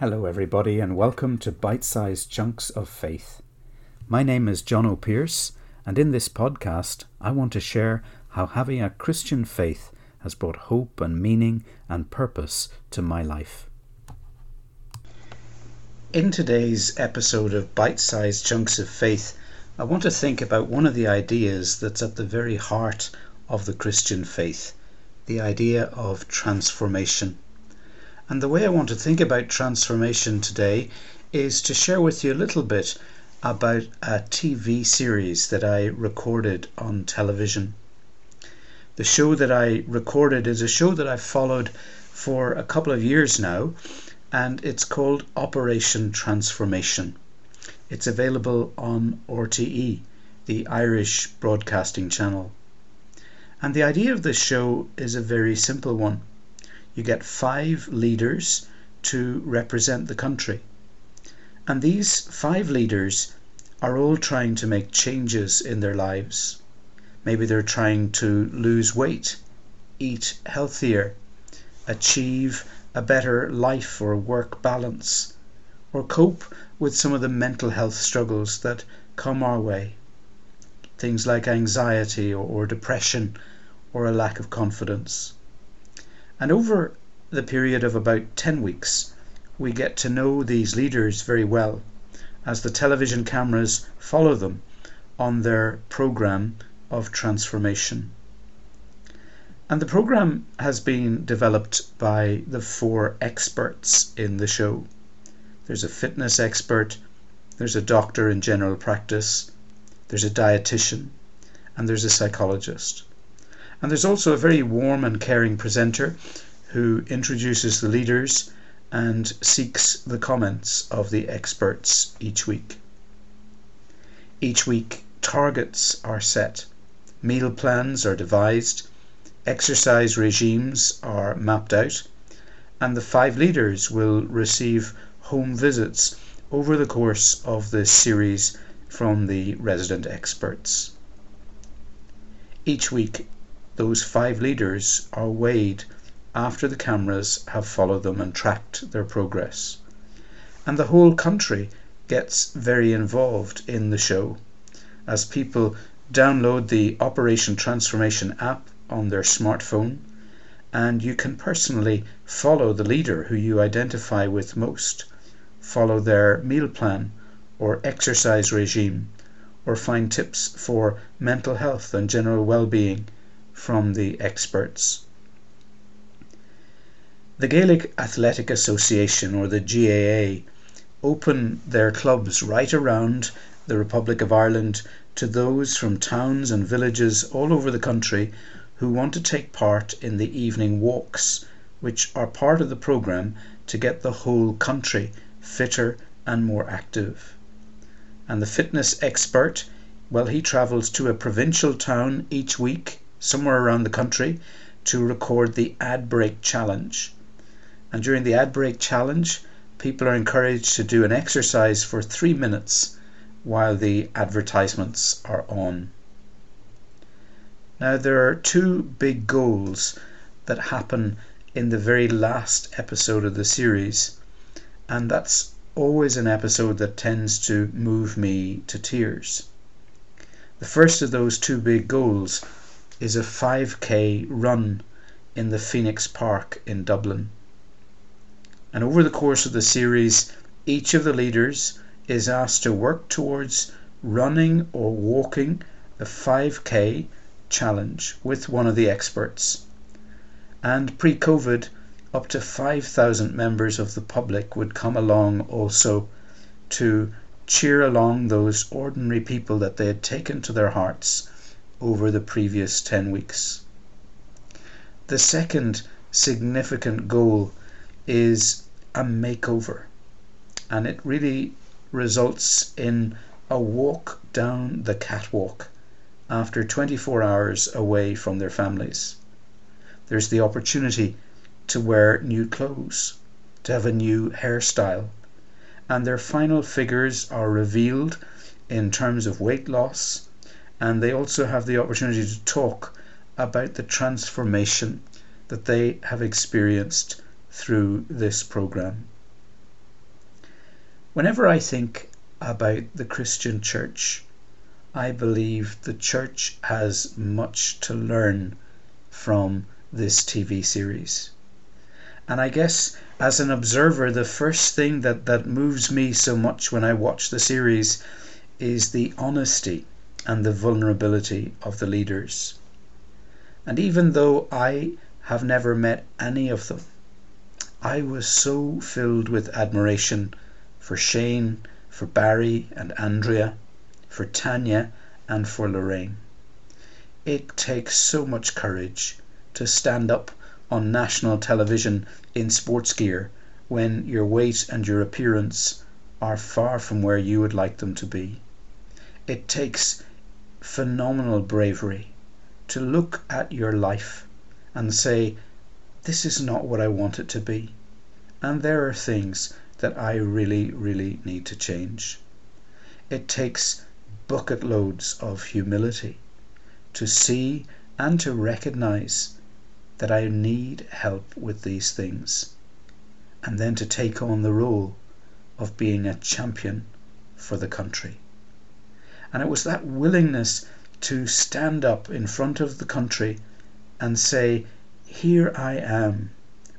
Hello, everybody, and welcome to Bite Sized Chunks of Faith. My name is John O'Pearce, and in this podcast, I want to share how having a Christian faith has brought hope and meaning and purpose to my life. In today's episode of Bite Sized Chunks of Faith, I want to think about one of the ideas that's at the very heart of the Christian faith the idea of transformation. And the way I want to think about transformation today is to share with you a little bit about a TV series that I recorded on television. The show that I recorded is a show that I've followed for a couple of years now, and it's called Operation Transformation. It's available on RTE, the Irish Broadcasting Channel. And the idea of this show is a very simple one you get five leaders to represent the country. And these five leaders are all trying to make changes in their lives. Maybe they're trying to lose weight, eat healthier, achieve a better life or work balance, or cope with some of the mental health struggles that come our way. Things like anxiety or, depression or a lack of confidence. And over the period of about 10 weeks, we get to know these leaders very well as the television cameras follow them on their program of transformation. And the program has been developed by the four experts in the show. There's a fitness expert, there's a doctor in general practice, there's a dietitian, and there's a psychologist. And there's also a very warm and caring presenter who introduces the leaders and seeks the comments of the experts each week. Each week, targets are set, meal plans are devised, exercise regimes are mapped out, and the five leaders will receive home visits over the course of this series from the resident experts. Each week, those five leaders are weighed after the cameras have followed them and tracked their progress. And the whole country gets very involved in the show as people download the Operation Transformation app on their smartphone and you can personally follow the leader who you identify with most, follow their meal plan or exercise regime, or find tips for mental health and general well-being from the experts. The Gaelic Athletic Association, or the GAA, open their clubs right around the Republic of Ireland to those from towns and villages all over the country who want to take part in the evening walks, which are part of the programme to get the whole country fitter and more active. And the fitness expert, well, he travels to a provincial town each week somewhere around the country to record the ad break challenge. And during the ad break challenge, people are encouraged to do an exercise for three minutes while the advertisements are on. Now, there are two big goals that happen in the very last episode of the series, and that's always an episode that tends to move me to tears. The first of those two big goals is a 5k run in the Phoenix Park in Dublin. And over the course of the series, each of the leaders is asked to work towards running or walking the 5k challenge with one of the experts. And pre COVID, up to 5,000 members of the public would come along also to cheer along those ordinary people that they had taken to their hearts over the previous 10 weeks. The second significant goal is a makeover, and it really results in a walk down the catwalk after 24 hours away from their families. There's the opportunity to wear new clothes, to have a new hairstyle, and their final figures are revealed in terms of weight loss and they also have the opportunity to talk about the transformation that they have experienced through this program. Whenever I think about the Christian church, I believe the church has much to learn from this TV series. And I guess as an observer, the first thing that, that moves me so much when I watch the series is the honesty and the vulnerability of the leaders. And even though I have never met any of them, I was so filled with admiration for Shane, for Barry and Andrea, for Tanya, and for Lorraine. It takes so much courage to stand up on national television in sports gear when your weight and your appearance are far from where you would like them to be. It takes phenomenal bravery to look at your life and say, This is not what I want it to be. And there are things that I really, really need to change. It takes bucket loads of humility to see and to recognize that I need help with these things, and then to take on the role of being a champion for the country. And it was that willingness to stand up in front of the country and say, Here I am,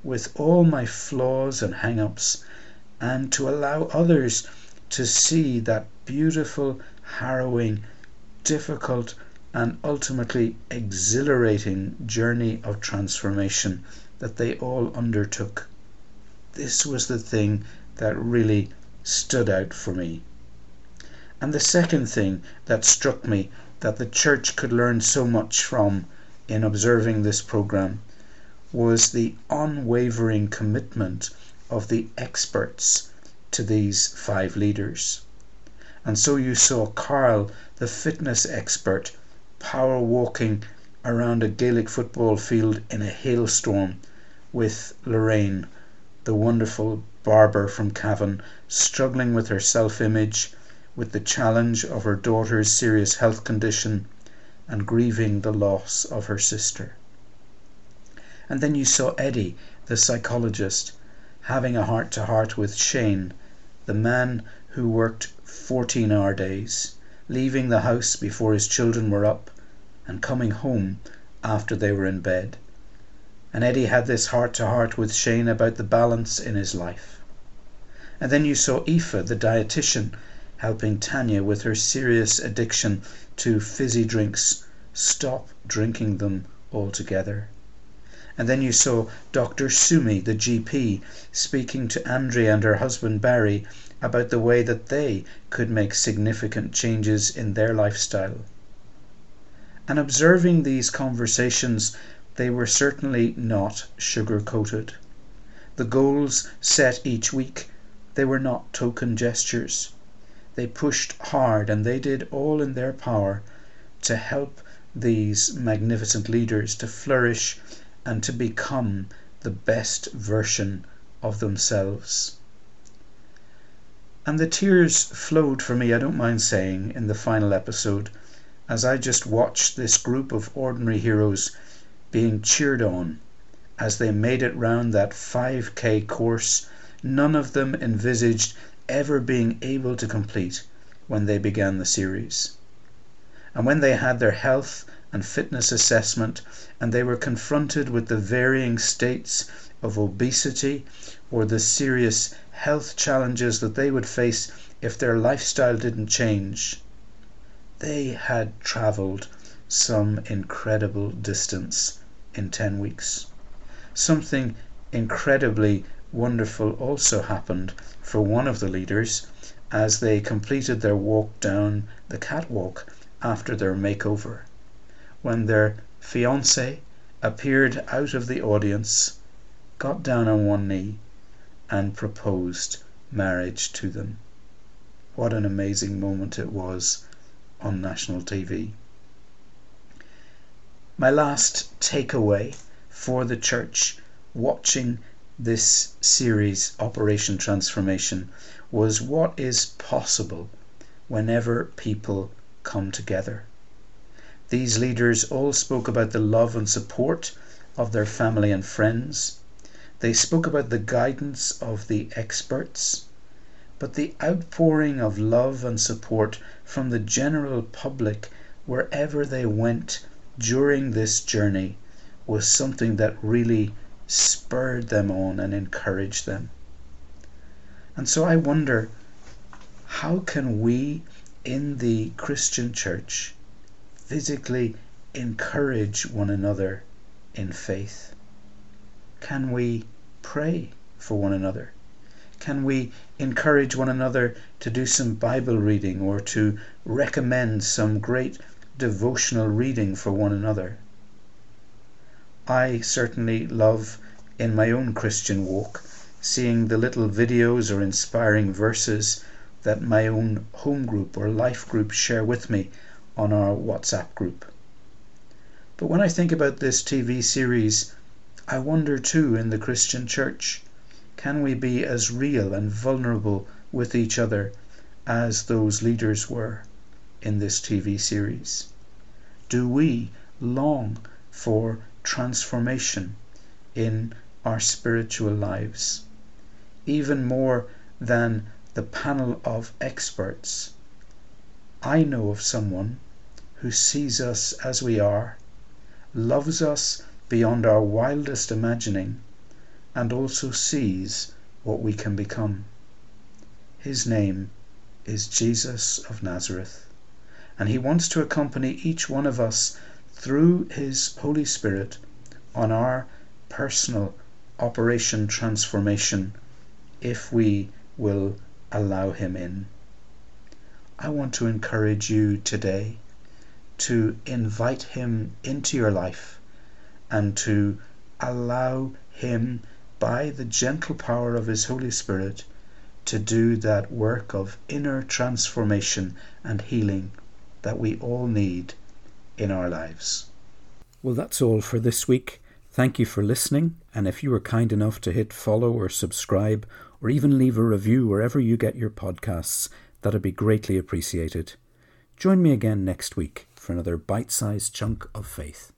with all my flaws and hang ups, and to allow others to see that beautiful, harrowing, difficult, and ultimately exhilarating journey of transformation that they all undertook. This was the thing that really stood out for me. And the second thing that struck me that the church could learn so much from in observing this program was the unwavering commitment of the experts to these five leaders. And so you saw Karl, the fitness expert, power walking around a Gaelic football field in a hailstorm with Lorraine, the wonderful barber from Cavan, struggling with her self image, with the challenge of her daughter's serious health condition, and grieving the loss of her sister. And then you saw Eddie, the psychologist, having a heart to heart with Shane, the man who worked 14 hour days, leaving the house before his children were up and coming home after they were in bed. And Eddie had this heart to heart with Shane about the balance in his life. And then you saw Aoife, the dietitian, helping Tanya with her serious addiction to fizzy drinks stop drinking them altogether. And then you saw Dr. Sumi, the GP, speaking to Andrea and her husband Barry about the way that they could make significant changes in their lifestyle. And observing these conversations, they were certainly not sugar coated. The goals set each week, they were not token gestures. They pushed hard and they did all in their power to help these magnificent leaders to flourish and to become the best version of themselves. And the tears flowed for me, I don't mind saying, in the final episode, as I just watched this group of ordinary heroes being cheered on as they made it round that 5k course none of them envisaged ever being able to complete when they began the series. And when they had their health and fitness assessment and they were confronted with the varying states of obesity or the serious health challenges that they would face if their lifestyle didn't change. They had travelled some incredible distance in 10 weeks. Something incredibly wonderful also happened for one of the leaders as they completed their walk down the catwalk after their makeover, when their fiancée appeared out of the audience, got down on one knee, and proposed marriage to them. What an amazing moment it was on national TV. My last takeaway for the church watching this series, Operation Transformation, was what is possible whenever people come together. These leaders all spoke about the love and support of their family and friends. They spoke about the guidance of the experts. but the outpouring of love and support from the general public wherever they went during this journey was something that really spurred them on and encouraged them. And so I wonder how can we in the Christian church physically encourage one another in faith? Can we pray for one another? Can we encourage one another to do some Bible reading or to recommend some great devotional reading for one another? I certainly love in my own Christian walk seeing the little videos or inspiring verses that my own home group or life group share with me on our WhatsApp group. But when I think about this TV series, I wonder too in the Christian church can we be as real and vulnerable with each other as those leaders were in this TV series? Do we long for transformation in our spiritual lives? Even more than the panel of experts. I know of someone who sees us as we are, loves us beyond our wildest imagining, and also sees what we can become. His name is Jesus of Nazareth, and he wants to accompany each one of us through his Holy Spirit on our personal Operation Transformation if we will allow him in. I want to encourage you today to invite him into your life and to allow Him, by the gentle power of His Holy Spirit, to do that work of inner transformation and healing that we all need in our lives. Well, that's all for this week. Thank you for listening. And if you were kind enough to hit follow or subscribe or even leave a review wherever you get your podcasts, that'd be greatly appreciated. Join me again next week for another bite sized chunk of faith.